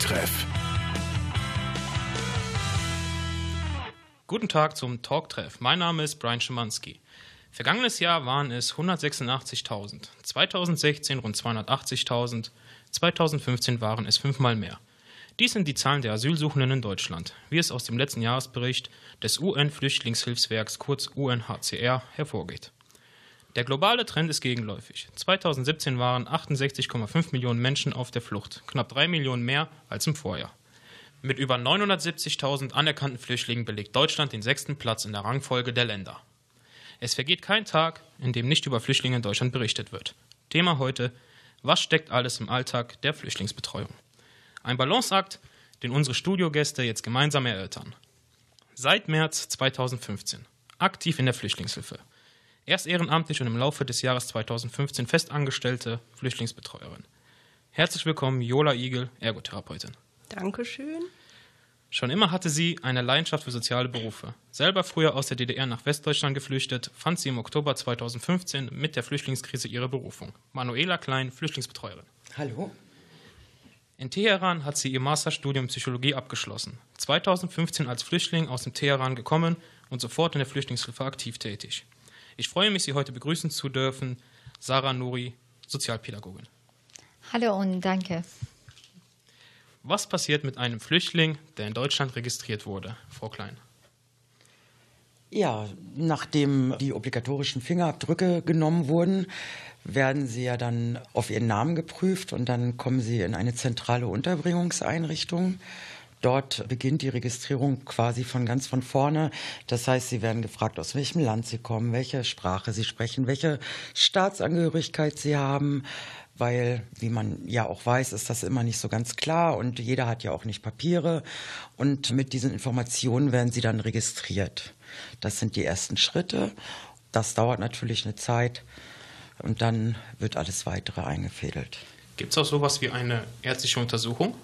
Talktreff. Guten Tag zum Talktreff. Mein Name ist Brian Schimanski. Vergangenes Jahr waren es 186.000, 2016 rund 280.000, 2015 waren es fünfmal mehr. Dies sind die Zahlen der Asylsuchenden in Deutschland, wie es aus dem letzten Jahresbericht des UN-Flüchtlingshilfswerks kurz UNHCR hervorgeht. Der globale Trend ist gegenläufig. 2017 waren 68,5 Millionen Menschen auf der Flucht, knapp drei Millionen mehr als im Vorjahr. Mit über 970.000 anerkannten Flüchtlingen belegt Deutschland den sechsten Platz in der Rangfolge der Länder. Es vergeht kein Tag, in dem nicht über Flüchtlinge in Deutschland berichtet wird. Thema heute: Was steckt alles im Alltag der Flüchtlingsbetreuung? Ein Balanceakt, den unsere Studiogäste jetzt gemeinsam erörtern. Seit März 2015 aktiv in der Flüchtlingshilfe. Erst ehrenamtlich und im Laufe des Jahres 2015 festangestellte Flüchtlingsbetreuerin. Herzlich willkommen, Jola Igel, Ergotherapeutin. Dankeschön. Schon immer hatte sie eine Leidenschaft für soziale Berufe. Selber früher aus der DDR nach Westdeutschland geflüchtet, fand sie im Oktober 2015 mit der Flüchtlingskrise ihre Berufung. Manuela Klein, Flüchtlingsbetreuerin. Hallo. In Teheran hat sie ihr Masterstudium Psychologie abgeschlossen. 2015 als Flüchtling aus dem Teheran gekommen und sofort in der Flüchtlingshilfe aktiv tätig. Ich freue mich, Sie heute begrüßen zu dürfen. Sarah Nuri, Sozialpädagogin. Hallo und danke. Was passiert mit einem Flüchtling, der in Deutschland registriert wurde, Frau Klein? Ja, nachdem die obligatorischen Fingerabdrücke genommen wurden, werden sie ja dann auf ihren Namen geprüft und dann kommen sie in eine zentrale Unterbringungseinrichtung. Dort beginnt die Registrierung quasi von ganz von vorne. Das heißt, sie werden gefragt, aus welchem Land sie kommen, welche Sprache sie sprechen, welche Staatsangehörigkeit sie haben, weil, wie man ja auch weiß, ist das immer nicht so ganz klar und jeder hat ja auch nicht Papiere. Und mit diesen Informationen werden sie dann registriert. Das sind die ersten Schritte. Das dauert natürlich eine Zeit und dann wird alles weitere eingefädelt. Gibt es auch sowas wie eine ärztliche Untersuchung?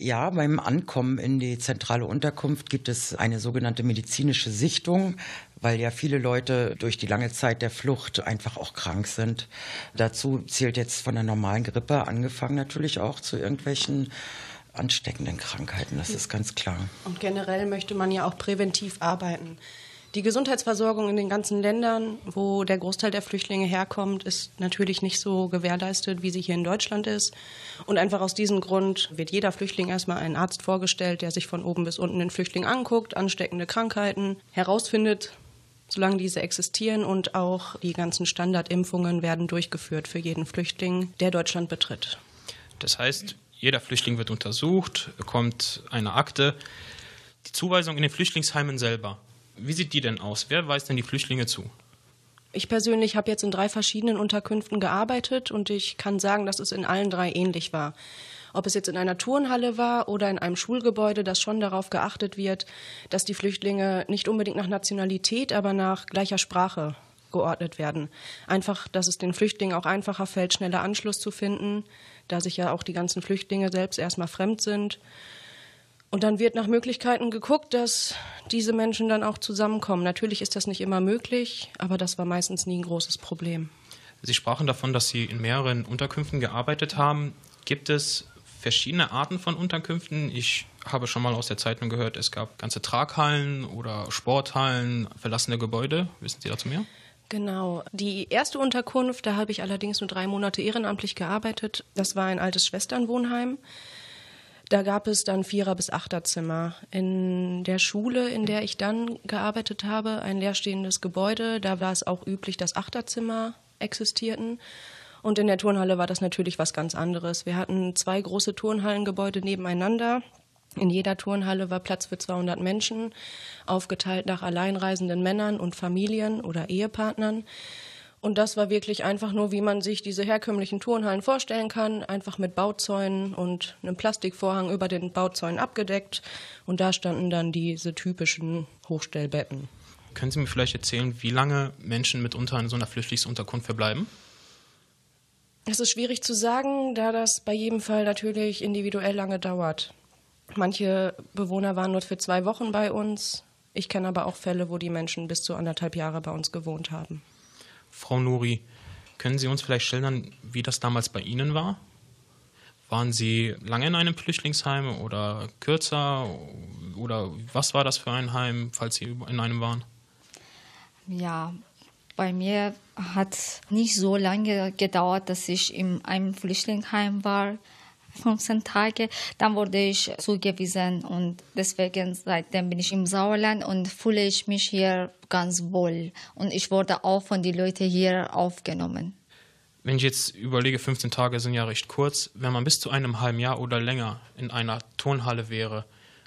Ja, beim Ankommen in die zentrale Unterkunft gibt es eine sogenannte medizinische Sichtung, weil ja viele Leute durch die lange Zeit der Flucht einfach auch krank sind. Dazu zählt jetzt von der normalen Grippe angefangen natürlich auch zu irgendwelchen ansteckenden Krankheiten, das ist ganz klar. Und generell möchte man ja auch präventiv arbeiten. Die Gesundheitsversorgung in den ganzen Ländern, wo der Großteil der Flüchtlinge herkommt, ist natürlich nicht so gewährleistet, wie sie hier in Deutschland ist. Und einfach aus diesem Grund wird jeder Flüchtling erstmal ein Arzt vorgestellt, der sich von oben bis unten den Flüchtling anguckt, ansteckende Krankheiten herausfindet, solange diese existieren. Und auch die ganzen Standardimpfungen werden durchgeführt für jeden Flüchtling, der Deutschland betritt. Das heißt, jeder Flüchtling wird untersucht, bekommt eine Akte. Die Zuweisung in den Flüchtlingsheimen selber, wie sieht die denn aus? Wer weist denn die Flüchtlinge zu? Ich persönlich habe jetzt in drei verschiedenen Unterkünften gearbeitet und ich kann sagen, dass es in allen drei ähnlich war. Ob es jetzt in einer Turnhalle war oder in einem Schulgebäude, das schon darauf geachtet wird, dass die Flüchtlinge nicht unbedingt nach Nationalität, aber nach gleicher Sprache geordnet werden. Einfach, dass es den Flüchtlingen auch einfacher fällt, schneller Anschluss zu finden, da sich ja auch die ganzen Flüchtlinge selbst erstmal fremd sind. Und dann wird nach Möglichkeiten geguckt, dass diese Menschen dann auch zusammenkommen. Natürlich ist das nicht immer möglich, aber das war meistens nie ein großes Problem. Sie sprachen davon, dass Sie in mehreren Unterkünften gearbeitet haben. Gibt es verschiedene Arten von Unterkünften? Ich habe schon mal aus der Zeitung gehört, es gab ganze Traghallen oder Sporthallen, verlassene Gebäude. Wissen Sie dazu mehr? Genau. Die erste Unterkunft, da habe ich allerdings nur drei Monate ehrenamtlich gearbeitet. Das war ein altes Schwesternwohnheim. Da gab es dann Vierer- bis Achterzimmer. In der Schule, in der ich dann gearbeitet habe, ein leerstehendes Gebäude, da war es auch üblich, dass Achterzimmer existierten. Und in der Turnhalle war das natürlich was ganz anderes. Wir hatten zwei große Turnhallengebäude nebeneinander. In jeder Turnhalle war Platz für 200 Menschen, aufgeteilt nach alleinreisenden Männern und Familien oder Ehepartnern. Und das war wirklich einfach nur, wie man sich diese herkömmlichen Turnhallen vorstellen kann, einfach mit Bauzäunen und einem Plastikvorhang über den Bauzäunen abgedeckt. Und da standen dann diese typischen Hochstellbetten. Können Sie mir vielleicht erzählen, wie lange Menschen mitunter in so einer Flüchtlingsunterkunft verbleiben? Es ist schwierig zu sagen, da das bei jedem Fall natürlich individuell lange dauert. Manche Bewohner waren nur für zwei Wochen bei uns. Ich kenne aber auch Fälle, wo die Menschen bis zu anderthalb Jahre bei uns gewohnt haben. Frau Nuri, können Sie uns vielleicht schildern, wie das damals bei Ihnen war? Waren Sie lange in einem Flüchtlingsheim oder kürzer? Oder was war das für ein Heim, falls Sie in einem waren? Ja, bei mir hat nicht so lange gedauert, dass ich in einem Flüchtlingsheim war. 15 Tage, dann wurde ich zugewiesen und deswegen seitdem bin ich im Sauerland und fühle ich mich hier ganz wohl und ich wurde auch von den Leuten hier aufgenommen. Wenn ich jetzt überlege, 15 Tage sind ja recht kurz, wenn man bis zu einem halben Jahr oder länger in einer Turnhalle wäre,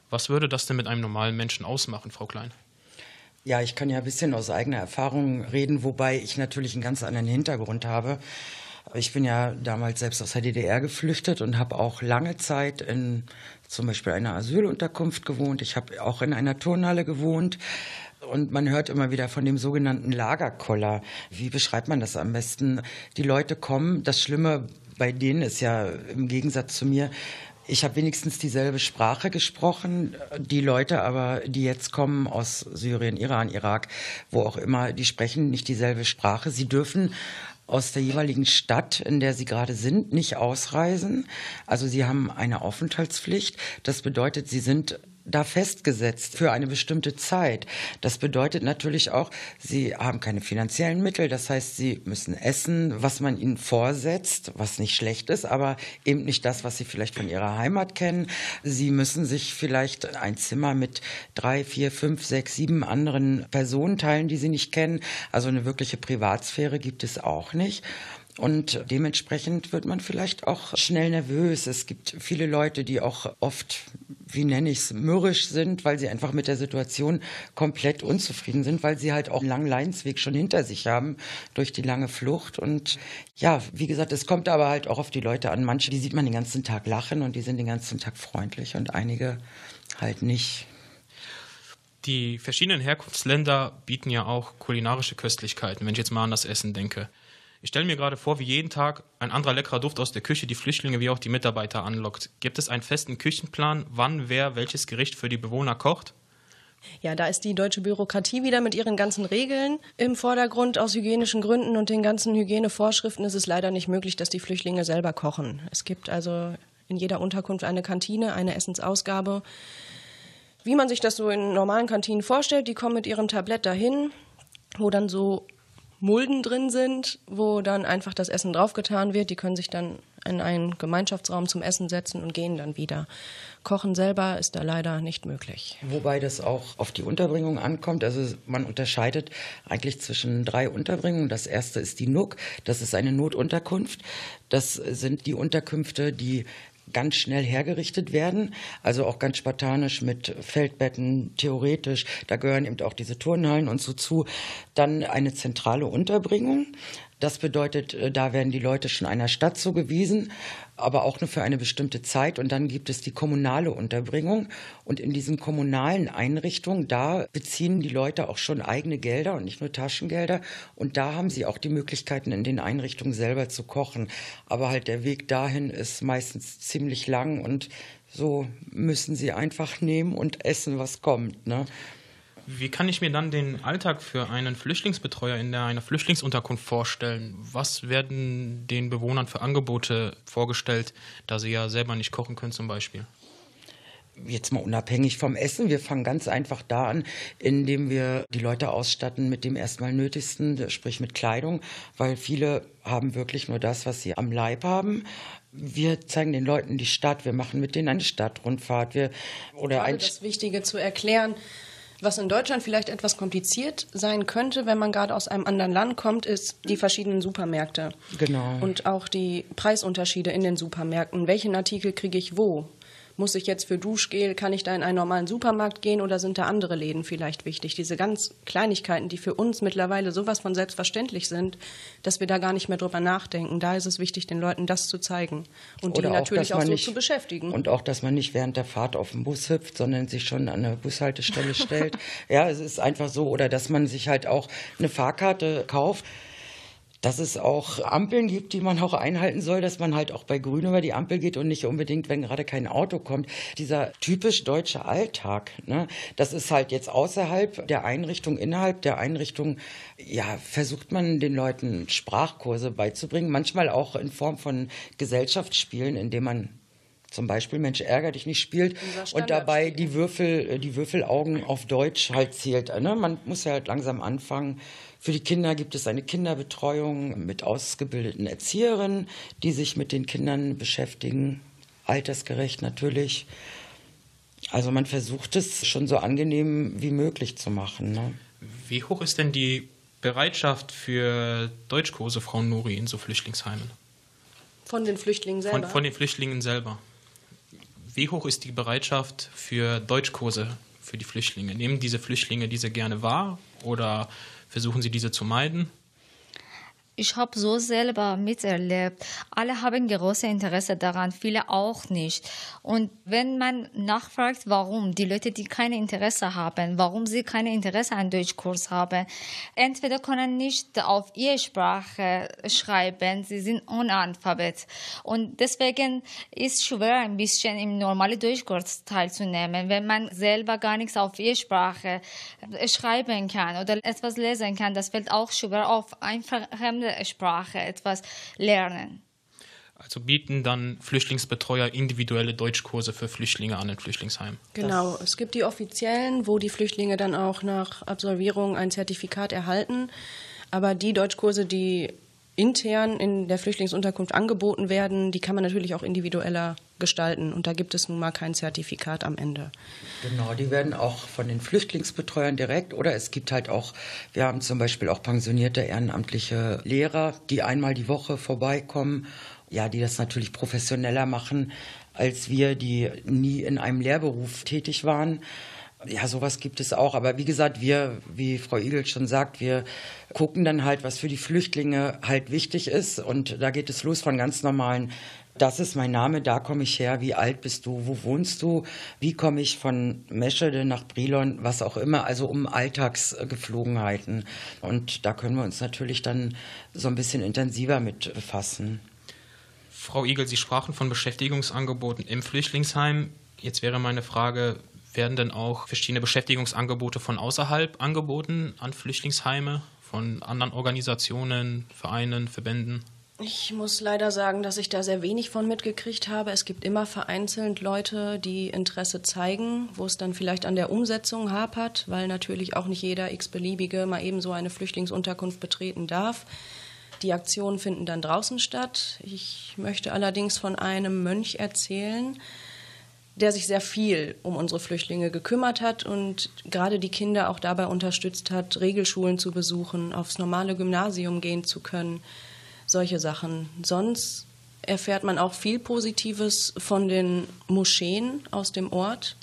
was würde das denn mit einem normalen Menschen ausmachen, Frau Klein? Ja, ich kann ja ein bisschen aus eigener Erfahrung reden, wobei ich natürlich einen ganz anderen Hintergrund habe. Ich bin ja damals selbst aus der DDR geflüchtet und habe auch lange Zeit in zum Beispiel einer Asylunterkunft gewohnt. Ich habe auch in einer Turnhalle gewohnt. Und man hört immer wieder von dem sogenannten Lagerkoller. Wie beschreibt man das am besten? Die Leute kommen, das Schlimme bei denen ist ja im Gegensatz zu mir, ich habe wenigstens dieselbe Sprache gesprochen. Die Leute aber, die jetzt kommen aus Syrien, Iran, Irak, wo auch immer, die sprechen nicht dieselbe Sprache. Sie dürfen aus der jeweiligen Stadt, in der sie gerade sind, nicht ausreisen. Also sie haben eine Aufenthaltspflicht. Das bedeutet, sie sind da festgesetzt für eine bestimmte Zeit. Das bedeutet natürlich auch, sie haben keine finanziellen Mittel. Das heißt, sie müssen essen, was man ihnen vorsetzt, was nicht schlecht ist, aber eben nicht das, was sie vielleicht von ihrer Heimat kennen. Sie müssen sich vielleicht ein Zimmer mit drei, vier, fünf, sechs, sieben anderen Personen teilen, die sie nicht kennen. Also eine wirkliche Privatsphäre gibt es auch nicht. Und dementsprechend wird man vielleicht auch schnell nervös. Es gibt viele Leute, die auch oft, wie nenne ich es, mürrisch sind, weil sie einfach mit der Situation komplett unzufrieden sind, weil sie halt auch einen langen Leidensweg schon hinter sich haben durch die lange Flucht. Und ja, wie gesagt, es kommt aber halt auch auf die Leute an. Manche, die sieht man den ganzen Tag lachen und die sind den ganzen Tag freundlich und einige halt nicht. Die verschiedenen Herkunftsländer bieten ja auch kulinarische Köstlichkeiten, wenn ich jetzt mal an das Essen denke. Ich stelle mir gerade vor, wie jeden Tag ein anderer leckerer Duft aus der Küche die Flüchtlinge wie auch die Mitarbeiter anlockt. Gibt es einen festen Küchenplan, wann wer welches Gericht für die Bewohner kocht? Ja, da ist die deutsche Bürokratie wieder mit ihren ganzen Regeln im Vordergrund. Aus hygienischen Gründen und den ganzen Hygienevorschriften ist es leider nicht möglich, dass die Flüchtlinge selber kochen. Es gibt also in jeder Unterkunft eine Kantine, eine Essensausgabe. Wie man sich das so in normalen Kantinen vorstellt, die kommen mit ihrem Tablett dahin, wo dann so Mulden drin sind, wo dann einfach das Essen draufgetan wird. Die können sich dann in einen Gemeinschaftsraum zum Essen setzen und gehen dann wieder. Kochen selber ist da leider nicht möglich. Wobei das auch auf die Unterbringung ankommt. Also man unterscheidet eigentlich zwischen drei Unterbringungen. Das erste ist die NUK. Das ist eine Notunterkunft. Das sind die Unterkünfte, die ganz schnell hergerichtet werden, also auch ganz spartanisch mit Feldbetten, theoretisch, da gehören eben auch diese Turnhallen und so zu. Dann eine zentrale Unterbringung. Das bedeutet, äh, da werden die Leute schon einer Stadt zugewiesen, aber auch nur für eine bestimmte Zeit. Und dann gibt es die kommunale Unterbringung. Und in diesen kommunalen Einrichtungen, da beziehen die Leute auch schon eigene Gelder und nicht nur Taschengelder. Und da haben sie auch die Möglichkeiten, in den Einrichtungen selber zu kochen. Aber halt der Weg dahin ist meistens ziemlich lang und so müssen sie einfach nehmen und essen, was kommt. Ne? Wie kann ich mir dann den Alltag für einen Flüchtlingsbetreuer in einer Flüchtlingsunterkunft vorstellen? Was werden den Bewohnern für Angebote vorgestellt, da sie ja selber nicht kochen können zum Beispiel? Jetzt mal unabhängig vom Essen. Wir fangen ganz einfach da an, indem wir die Leute ausstatten mit dem erstmal Nötigsten, sprich mit Kleidung, weil viele haben wirklich nur das, was sie am Leib haben. Wir zeigen den Leuten die Stadt, wir machen mit denen eine Stadtrundfahrt. Wir, oder ein das Wichtige zu erklären, was in Deutschland vielleicht etwas kompliziert sein könnte, wenn man gerade aus einem anderen Land kommt, ist die verschiedenen Supermärkte. Genau. Und auch die Preisunterschiede in den Supermärkten. Welchen Artikel kriege ich wo? Muss ich jetzt für Duschgel, kann ich da in einen normalen Supermarkt gehen oder sind da andere Läden vielleicht wichtig? Diese ganz Kleinigkeiten, die für uns mittlerweile sowas von selbstverständlich sind, dass wir da gar nicht mehr drüber nachdenken. Da ist es wichtig, den Leuten das zu zeigen und oder die natürlich auch, auch so nicht, zu beschäftigen. Und auch, dass man nicht während der Fahrt auf den Bus hüpft, sondern sich schon an eine Bushaltestelle stellt. Ja, es ist einfach so. Oder dass man sich halt auch eine Fahrkarte kauft dass es auch Ampeln gibt, die man auch einhalten soll, dass man halt auch bei Grün über die Ampel geht und nicht unbedingt, wenn gerade kein Auto kommt. Dieser typisch deutsche Alltag, ne, das ist halt jetzt außerhalb der Einrichtung, innerhalb der Einrichtung, ja, versucht man den Leuten Sprachkurse beizubringen, manchmal auch in Form von Gesellschaftsspielen, indem man zum Beispiel Mensch ärger dich nicht spielt und dabei die Würfel, äh, die Würfelaugen auf Deutsch halt zählt. Ne? Man muss ja halt langsam anfangen. Für die Kinder gibt es eine Kinderbetreuung mit ausgebildeten Erzieherinnen, die sich mit den Kindern beschäftigen, altersgerecht natürlich. Also man versucht es schon so angenehm wie möglich zu machen. Ne? Wie hoch ist denn die Bereitschaft für Deutschkurse, Frau Nuri, in so Flüchtlingsheimen? Von den Flüchtlingen selber? Von, von den Flüchtlingen selber. Wie hoch ist die Bereitschaft für Deutschkurse für die Flüchtlinge? Nehmen diese Flüchtlinge diese gerne wahr oder versuchen sie diese zu meiden? Ich habe so selber miterlebt. Alle haben große Interesse daran, viele auch nicht. Und wenn man nachfragt, warum, die Leute, die keine Interesse haben, warum sie keine Interesse an Deutschkurs haben, entweder können nicht auf ihre Sprache schreiben, sie sind Unalphabet. Und deswegen ist es schwer, ein bisschen im normalen Deutschkurs teilzunehmen, wenn man selber gar nichts auf ihre Sprache schreiben kann oder etwas lesen kann. Das fällt auch schwer auf einfach fremde Sprache etwas lernen. Also bieten dann Flüchtlingsbetreuer individuelle Deutschkurse für Flüchtlinge an in Flüchtlingsheimen. Genau, es gibt die offiziellen, wo die Flüchtlinge dann auch nach Absolvierung ein Zertifikat erhalten. Aber die Deutschkurse, die intern in der Flüchtlingsunterkunft angeboten werden, die kann man natürlich auch individueller gestalten. Und da gibt es nun mal kein Zertifikat am Ende. Genau, die werden auch von den Flüchtlingsbetreuern direkt oder es gibt halt auch, wir haben zum Beispiel auch pensionierte ehrenamtliche Lehrer, die einmal die Woche vorbeikommen, ja, die das natürlich professioneller machen als wir, die nie in einem Lehrberuf tätig waren. Ja, sowas gibt es auch. Aber wie gesagt, wir, wie Frau Igel schon sagt, wir gucken dann halt, was für die Flüchtlinge halt wichtig ist. Und da geht es los von ganz normalen das ist mein Name, da komme ich her, wie alt bist du, wo wohnst du, wie komme ich von Meschede nach Brilon, was auch immer, also um Alltagsgeflogenheiten. Und da können wir uns natürlich dann so ein bisschen intensiver mit befassen. Frau Igel, Sie sprachen von Beschäftigungsangeboten im Flüchtlingsheim. Jetzt wäre meine Frage, werden denn auch verschiedene Beschäftigungsangebote von außerhalb angeboten an Flüchtlingsheime, von anderen Organisationen, Vereinen, Verbänden? Ich muss leider sagen, dass ich da sehr wenig von mitgekriegt habe. Es gibt immer vereinzelt Leute, die Interesse zeigen, wo es dann vielleicht an der Umsetzung hapert, weil natürlich auch nicht jeder x-beliebige mal eben so eine Flüchtlingsunterkunft betreten darf. Die Aktionen finden dann draußen statt. Ich möchte allerdings von einem Mönch erzählen, der sich sehr viel um unsere Flüchtlinge gekümmert hat und gerade die Kinder auch dabei unterstützt hat, Regelschulen zu besuchen, aufs normale Gymnasium gehen zu können, solche Sachen. Sonst erfährt man auch viel Positives von den Moscheen aus dem Ort,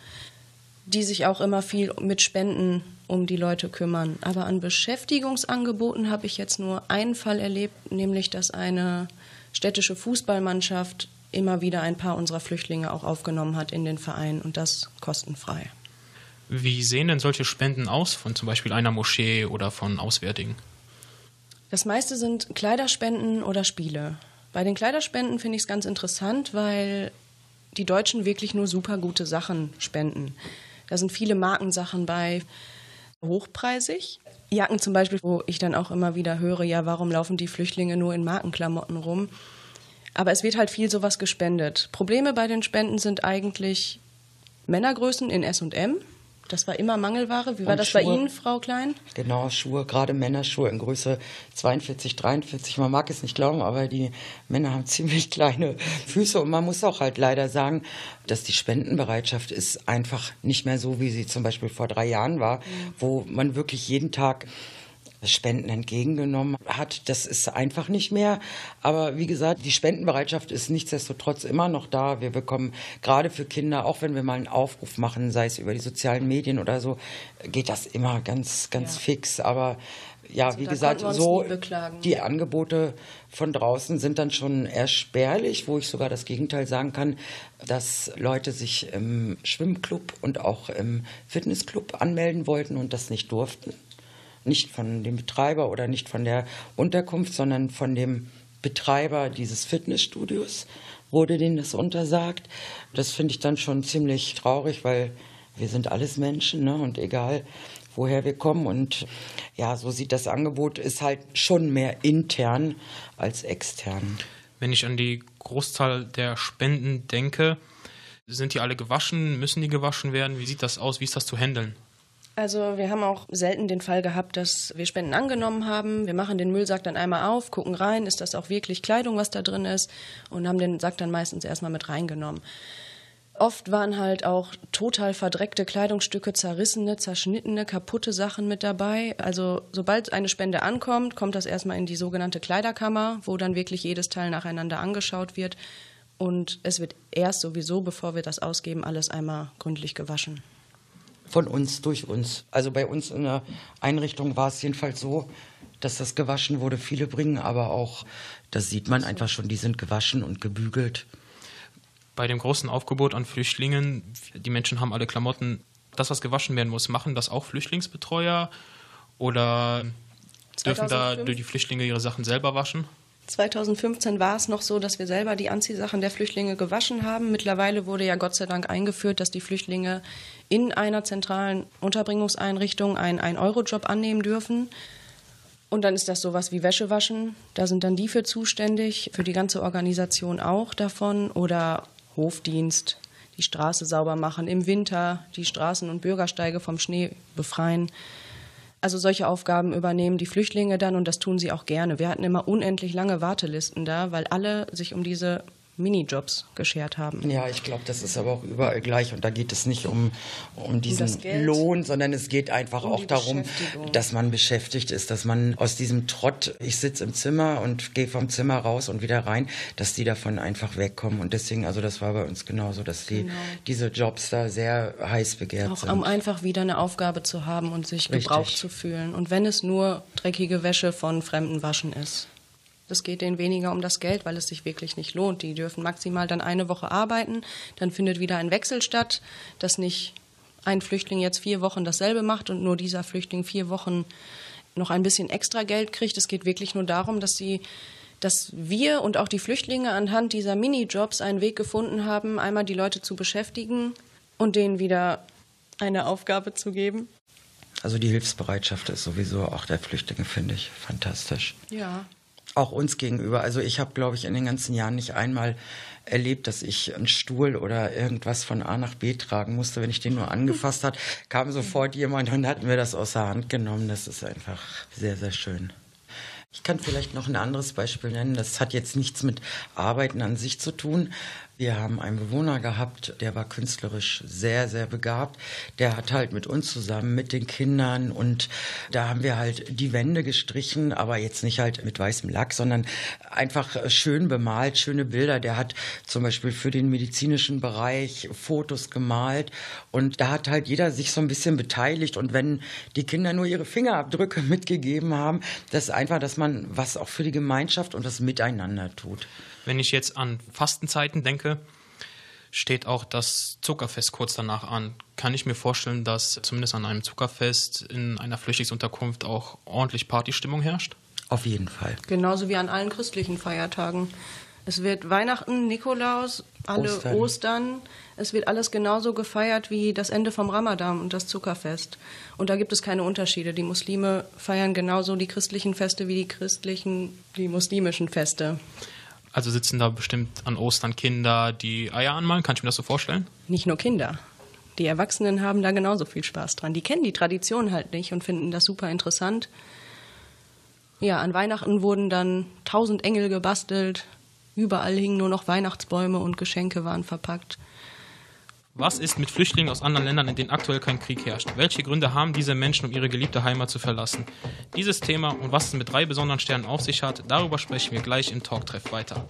die sich auch immer viel mit Spenden um die Leute kümmern. Aber an Beschäftigungsangeboten habe ich jetzt nur einen Fall erlebt, nämlich dass eine städtische Fußballmannschaft immer wieder ein paar unserer Flüchtlinge auch aufgenommen hat in den Verein und das kostenfrei. Wie sehen denn solche Spenden aus von zum Beispiel einer Moschee oder von Auswärtigen? Das meiste sind Kleiderspenden oder Spiele. Bei den Kleiderspenden finde ich es ganz interessant, weil die Deutschen wirklich nur super gute Sachen spenden. Da sind viele Markensachen bei, hochpreisig. Jacken zum Beispiel, wo ich dann auch immer wieder höre, ja, warum laufen die Flüchtlinge nur in Markenklamotten rum? Aber es wird halt viel sowas gespendet. Probleme bei den Spenden sind eigentlich Männergrößen in S&M. Das war immer Mangelware. Wie war und das Schuhe, bei Ihnen, Frau Klein? Genau, Schuhe, gerade Männerschuhe in Größe 42, 43. Man mag es nicht glauben, aber die Männer haben ziemlich kleine Füße. Und man muss auch halt leider sagen, dass die Spendenbereitschaft ist einfach nicht mehr so, wie sie zum Beispiel vor drei Jahren war, mhm. wo man wirklich jeden Tag Spenden entgegengenommen hat. Das ist einfach nicht mehr. Aber wie gesagt, die Spendenbereitschaft ist nichtsdestotrotz immer noch da. Wir bekommen gerade für Kinder, auch wenn wir mal einen Aufruf machen, sei es über die sozialen Medien oder so, geht das immer ganz, ganz ja. fix. Aber ja, also wie gesagt, so die Angebote von draußen sind dann schon eher spärlich, wo ich sogar das Gegenteil sagen kann, dass Leute sich im Schwimmclub und auch im Fitnessclub anmelden wollten und das nicht durften nicht von dem Betreiber oder nicht von der Unterkunft, sondern von dem Betreiber dieses Fitnessstudios wurde denen das untersagt. Das finde ich dann schon ziemlich traurig, weil wir sind alles Menschen ne? und egal, woher wir kommen. Und ja, so sieht das Angebot, ist halt schon mehr intern als extern. Wenn ich an die Großzahl der Spenden denke, Sind die alle gewaschen? Müssen die gewaschen werden? Wie sieht das aus? Wie ist das zu handeln? Also wir haben auch selten den Fall gehabt, dass wir Spenden angenommen haben. Wir machen den Müllsack dann einmal auf, gucken rein, ist das auch wirklich Kleidung, was da drin ist und haben den Sack dann meistens erstmal mit reingenommen. Oft waren halt auch total verdreckte Kleidungsstücke, zerrissene, zerschnittene, kaputte Sachen mit dabei. Also sobald eine Spende ankommt, kommt das erstmal in die sogenannte Kleiderkammer, wo dann wirklich jedes Teil nacheinander angeschaut wird. Und es wird erst sowieso, bevor wir das ausgeben, alles einmal gründlich gewaschen. Von uns, durch uns. Also bei uns in der Einrichtung war es jedenfalls so, dass das gewaschen wurde. Viele bringen aber auch, das sieht man einfach schon, die sind gewaschen und gebügelt. Bei dem großen Aufgebot an Flüchtlingen, die Menschen haben alle Klamotten, das, was gewaschen werden muss, machen das auch Flüchtlingsbetreuer oder dürfen 2005? da die Flüchtlinge ihre Sachen selber waschen? 2015 war es noch so, dass wir selber die Anziehsachen der Flüchtlinge gewaschen haben. Mittlerweile wurde ja Gott sei Dank eingeführt, dass die Flüchtlinge in einer zentralen Unterbringungseinrichtung einen 1-Euro-Job annehmen dürfen. Und dann ist das sowas wie Wäsche waschen. Da sind dann die für zuständig, für die ganze Organisation auch davon. Oder Hofdienst, die Straße sauber machen, im Winter die Straßen und Bürgersteige vom Schnee befreien. Also solche Aufgaben übernehmen die Flüchtlinge dann und das tun sie auch gerne. Wir hatten immer unendlich lange Wartelisten da, weil alle sich um diese Minijobs geschert haben. Ja, ich glaube, das ist aber auch überall gleich. Und da geht es nicht um, um diesen Lohn, sondern es geht einfach um auch darum, dass man beschäftigt ist, dass man aus diesem Trott, ich sitze im Zimmer und gehe vom Zimmer raus und wieder rein, dass die davon einfach wegkommen. Und deswegen, also das war bei uns genauso, dass die, genau. diese Jobs da sehr heiß begehrt auch sind. Auch um einfach wieder eine Aufgabe zu haben und sich Richtig. gebraucht zu fühlen. Und wenn es nur dreckige Wäsche von Fremden waschen ist. Es geht denen weniger um das Geld, weil es sich wirklich nicht lohnt. Die dürfen maximal dann eine Woche arbeiten, dann findet wieder ein Wechsel statt, dass nicht ein Flüchtling jetzt vier Wochen dasselbe macht und nur dieser Flüchtling vier Wochen noch ein bisschen extra Geld kriegt. Es geht wirklich nur darum, dass sie dass wir und auch die Flüchtlinge anhand dieser Minijobs einen Weg gefunden haben, einmal die Leute zu beschäftigen und denen wieder eine Aufgabe zu geben. Also die Hilfsbereitschaft ist sowieso auch der Flüchtlinge, finde ich, fantastisch. Ja, auch uns gegenüber. Also ich habe, glaube ich, in den ganzen Jahren nicht einmal erlebt, dass ich einen Stuhl oder irgendwas von A nach B tragen musste. Wenn ich den nur angefasst hat, kam sofort jemand und hat mir das aus der Hand genommen. Das ist einfach sehr, sehr schön. Ich kann vielleicht noch ein anderes Beispiel nennen. Das hat jetzt nichts mit Arbeiten an sich zu tun, wir haben einen Bewohner gehabt, der war künstlerisch sehr, sehr begabt. Der hat halt mit uns zusammen, mit den Kindern und da haben wir halt die Wände gestrichen, aber jetzt nicht halt mit weißem Lack, sondern einfach schön bemalt, schöne Bilder. Der hat zum Beispiel für den medizinischen Bereich Fotos gemalt und da hat halt jeder sich so ein bisschen beteiligt und wenn die Kinder nur ihre Fingerabdrücke mitgegeben haben, das ist einfach, dass man was auch für die Gemeinschaft und das Miteinander tut. Wenn ich jetzt an Fastenzeiten denke, steht auch das Zuckerfest kurz danach an. Kann ich mir vorstellen, dass zumindest an einem Zuckerfest in einer Flüchtlingsunterkunft auch ordentlich Partystimmung herrscht? Auf jeden Fall. Genauso wie an allen christlichen Feiertagen. Es wird Weihnachten, Nikolaus, alle Ostern. Ostern. Es wird alles genauso gefeiert wie das Ende vom Ramadan und das Zuckerfest. Und da gibt es keine Unterschiede. Die Muslime feiern genauso die christlichen Feste wie die christlichen, die muslimischen Feste. Also sitzen da bestimmt an Ostern Kinder, die Eier anmalen? Kann ich mir das so vorstellen? Nicht nur Kinder. Die Erwachsenen haben da genauso viel Spaß dran. Die kennen die Tradition halt nicht und finden das super interessant. Ja, an Weihnachten wurden dann tausend Engel gebastelt. Überall hingen nur noch Weihnachtsbäume und Geschenke waren verpackt. Was ist mit Flüchtlingen aus anderen Ländern, in denen aktuell kein Krieg herrscht? Welche Gründe haben diese Menschen, um ihre geliebte Heimat zu verlassen? Dieses Thema und was es mit drei besonderen Sternen auf sich hat, darüber sprechen wir gleich im Talktreff weiter.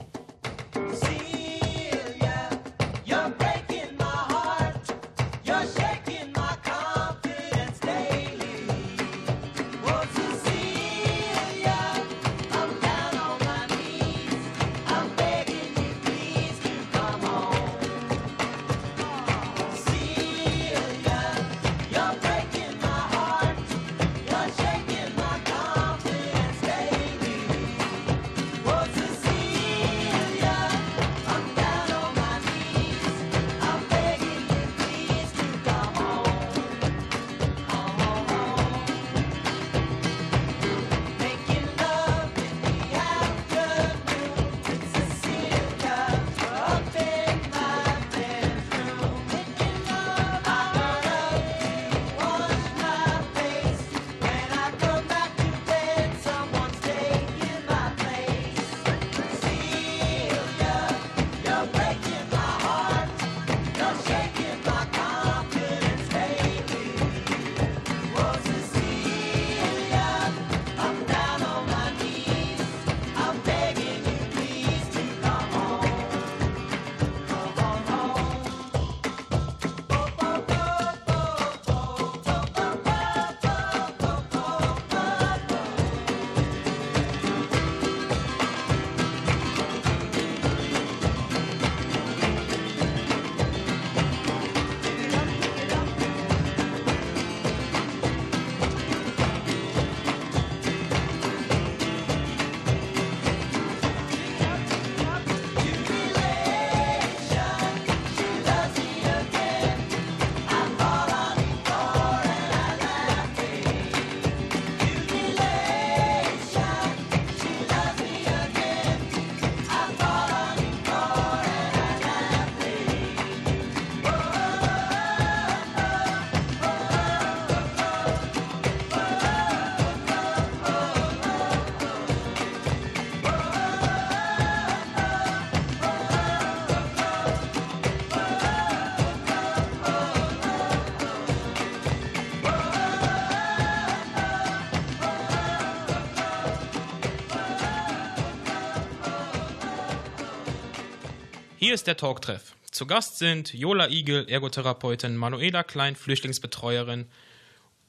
Der Talktreff. Zu Gast sind Jola Igel, Ergotherapeutin, Manuela Klein, Flüchtlingsbetreuerin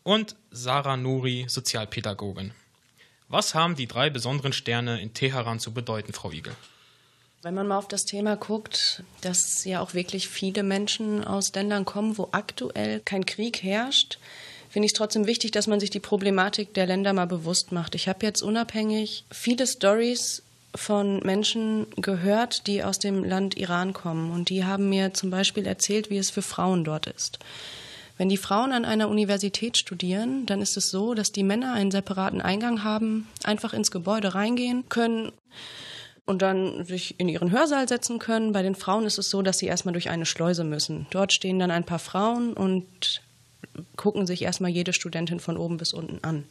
und Sarah Nuri, Sozialpädagogin. Was haben die drei besonderen Sterne in Teheran zu bedeuten, Frau Igel? Wenn man mal auf das Thema guckt, dass ja auch wirklich viele Menschen aus Ländern kommen, wo aktuell kein Krieg herrscht, finde ich es trotzdem wichtig, dass man sich die Problematik der Länder mal bewusst macht. Ich habe jetzt unabhängig viele Stories von Menschen gehört, die aus dem Land Iran kommen. Und die haben mir zum Beispiel erzählt, wie es für Frauen dort ist. Wenn die Frauen an einer Universität studieren, dann ist es so, dass die Männer einen separaten Eingang haben, einfach ins Gebäude reingehen können und dann sich in ihren Hörsaal setzen können. Bei den Frauen ist es so, dass sie erstmal durch eine Schleuse müssen. Dort stehen dann ein paar Frauen und gucken sich erstmal jede Studentin von oben bis unten an.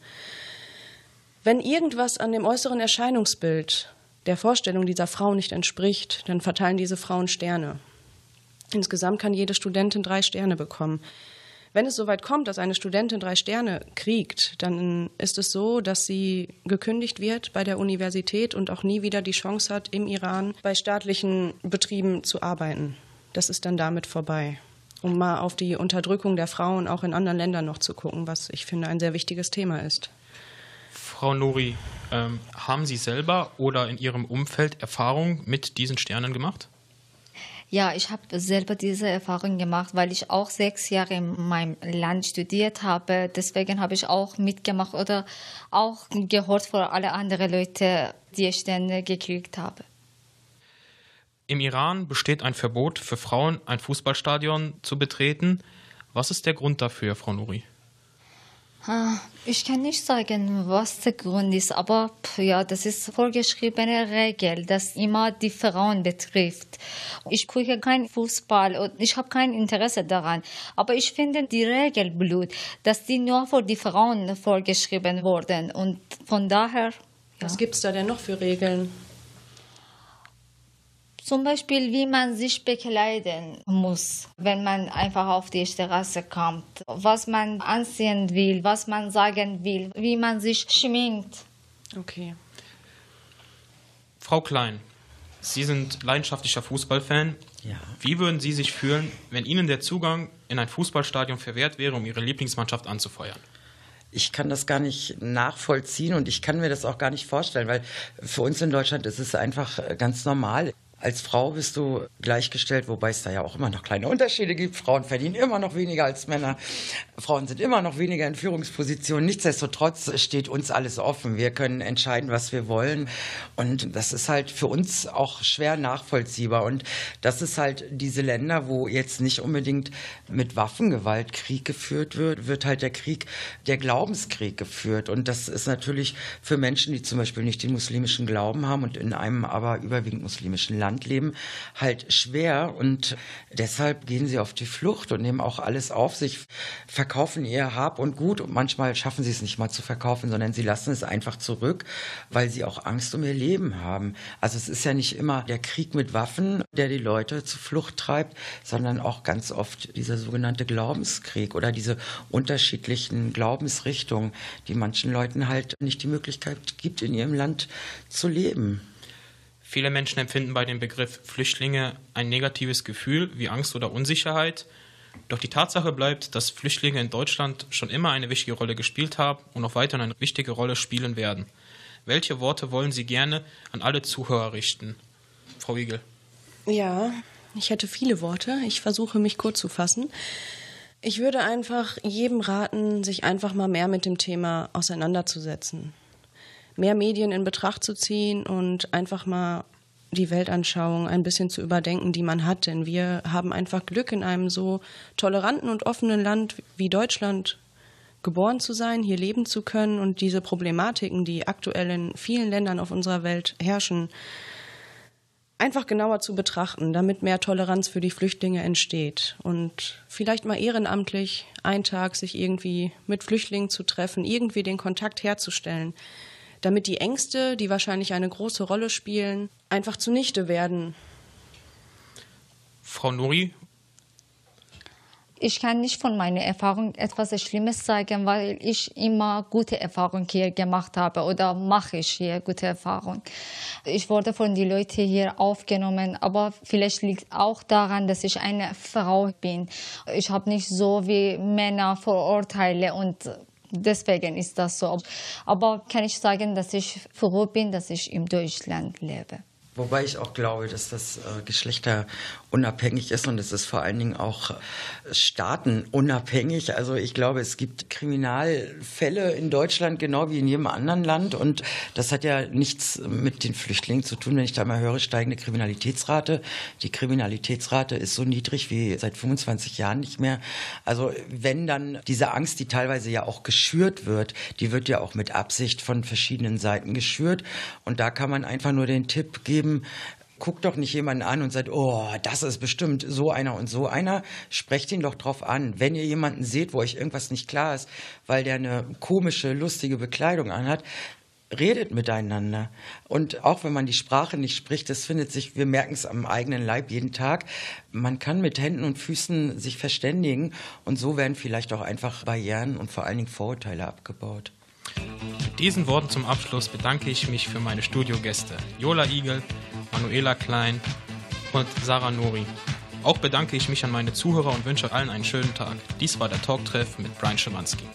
Wenn irgendwas an dem äußeren Erscheinungsbild der Vorstellung dieser Frau nicht entspricht, dann verteilen diese Frauen Sterne. Insgesamt kann jede Studentin drei Sterne bekommen. Wenn es soweit kommt, dass eine Studentin drei Sterne kriegt, dann ist es so, dass sie gekündigt wird bei der Universität und auch nie wieder die Chance hat, im Iran bei staatlichen Betrieben zu arbeiten. Das ist dann damit vorbei. Um mal auf die Unterdrückung der Frauen auch in anderen Ländern noch zu gucken, was ich finde ein sehr wichtiges Thema ist. Frau Nori, ähm, haben Sie selber oder in Ihrem Umfeld Erfahrung mit diesen Sternen gemacht? Ja, ich habe selber diese Erfahrung gemacht, weil ich auch sechs Jahre in meinem Land studiert habe. Deswegen habe ich auch mitgemacht oder auch gehört von alle anderen Leute, die Sterne gekriegt haben. Im Iran besteht ein Verbot für Frauen, ein Fußballstadion zu betreten. Was ist der Grund dafür, Frau Nuri? Ich kann nicht sagen, was der Grund ist, aber ja, das ist vorgeschriebene Regel, das immer die Frauen betrifft. Ich gucke keinen Fußball und ich habe kein Interesse daran, aber ich finde die Regel blöd, dass die nur für die Frauen vorgeschrieben wurden und von daher. Ja. Was gibt es da denn noch für Regeln? Zum Beispiel, wie man sich bekleiden muss, wenn man einfach auf die Straße kommt. Was man anziehen will, was man sagen will, wie man sich schminkt. Okay. Frau Klein, Sie sind leidenschaftlicher Fußballfan. Ja. Wie würden Sie sich fühlen, wenn Ihnen der Zugang in ein Fußballstadion verwehrt wäre, um Ihre Lieblingsmannschaft anzufeuern? Ich kann das gar nicht nachvollziehen und ich kann mir das auch gar nicht vorstellen, weil für uns in Deutschland ist es einfach ganz normal. Als Frau bist du gleichgestellt, wobei es da ja auch immer noch kleine Unterschiede gibt. Frauen verdienen immer noch weniger als Männer. Frauen sind immer noch weniger in Führungspositionen. Nichtsdestotrotz steht uns alles offen. Wir können entscheiden, was wir wollen. Und das ist halt für uns auch schwer nachvollziehbar. Und das ist halt diese Länder, wo jetzt nicht unbedingt mit Waffengewalt Krieg geführt wird, wird halt der Krieg, der Glaubenskrieg geführt. Und das ist natürlich für Menschen, die zum Beispiel nicht den muslimischen Glauben haben und in einem aber überwiegend muslimischen Land Land leben, halt schwer und deshalb gehen sie auf die Flucht und nehmen auch alles auf sich, verkaufen ihr Hab und Gut und manchmal schaffen sie es nicht mal zu verkaufen, sondern sie lassen es einfach zurück, weil sie auch Angst um ihr Leben haben. Also es ist ja nicht immer der Krieg mit Waffen, der die Leute zur Flucht treibt, sondern auch ganz oft dieser sogenannte Glaubenskrieg oder diese unterschiedlichen Glaubensrichtungen, die manchen Leuten halt nicht die Möglichkeit gibt, in ihrem Land zu leben. Viele Menschen empfinden bei dem Begriff Flüchtlinge ein negatives Gefühl wie Angst oder Unsicherheit. Doch die Tatsache bleibt, dass Flüchtlinge in Deutschland schon immer eine wichtige Rolle gespielt haben und auch weiterhin eine wichtige Rolle spielen werden. Welche Worte wollen Sie gerne an alle Zuhörer richten? Frau Wiegel. Ja, ich hätte viele Worte. Ich versuche mich kurz zu fassen. Ich würde einfach jedem raten, sich einfach mal mehr mit dem Thema auseinanderzusetzen mehr Medien in Betracht zu ziehen und einfach mal die Weltanschauung ein bisschen zu überdenken, die man hat. Denn wir haben einfach Glück, in einem so toleranten und offenen Land wie Deutschland geboren zu sein, hier leben zu können und diese Problematiken, die aktuell in vielen Ländern auf unserer Welt herrschen, einfach genauer zu betrachten, damit mehr Toleranz für die Flüchtlinge entsteht. Und vielleicht mal ehrenamtlich einen Tag sich irgendwie mit Flüchtlingen zu treffen, irgendwie den Kontakt herzustellen damit die Ängste, die wahrscheinlich eine große Rolle spielen, einfach zunichte werden. Frau Nuri? Ich kann nicht von meiner Erfahrung etwas Schlimmes sagen, weil ich immer gute Erfahrungen hier gemacht habe oder mache ich hier gute Erfahrungen. Ich wurde von den Leuten hier aufgenommen, aber vielleicht liegt auch daran, dass ich eine Frau bin. Ich habe nicht so wie Männer Vorurteile und deswegen ist das so. Aber kann ich sagen, dass ich froh bin, dass ich in Deutschland lebe. Wobei ich auch glaube, dass das äh, geschlechterunabhängig ist und es ist vor allen Dingen auch äh, staatenunabhängig. Also ich glaube, es gibt Kriminalfälle in Deutschland genau wie in jedem anderen Land und das hat ja nichts mit den Flüchtlingen zu tun. Wenn ich da mal höre, steigende Kriminalitätsrate. Die Kriminalitätsrate ist so niedrig wie seit 25 Jahren nicht mehr. Also wenn dann diese Angst, die teilweise ja auch geschürt wird, die wird ja auch mit Absicht von verschiedenen Seiten geschürt und da kann man einfach nur den Tipp geben, eben guckt doch nicht jemanden an und sagt, oh, das ist bestimmt so einer und so einer. Sprecht ihn doch drauf an. Wenn ihr jemanden seht, wo euch irgendwas nicht klar ist, weil der eine komische, lustige Bekleidung anhat, redet miteinander. Und auch wenn man die Sprache nicht spricht, das findet sich, wir merken es am eigenen Leib jeden Tag. Man kann mit Händen und Füßen sich verständigen und so werden vielleicht auch einfach Barrieren und vor allen Dingen Vorurteile abgebaut. Mit diesen Worten zum Abschluss bedanke ich mich für meine Studiogäste Jola Igel, Manuela Klein und Sarah Nori. Auch bedanke ich mich an meine Zuhörer und wünsche allen einen schönen Tag. Dies war der Talktreff mit Brian Schimanski.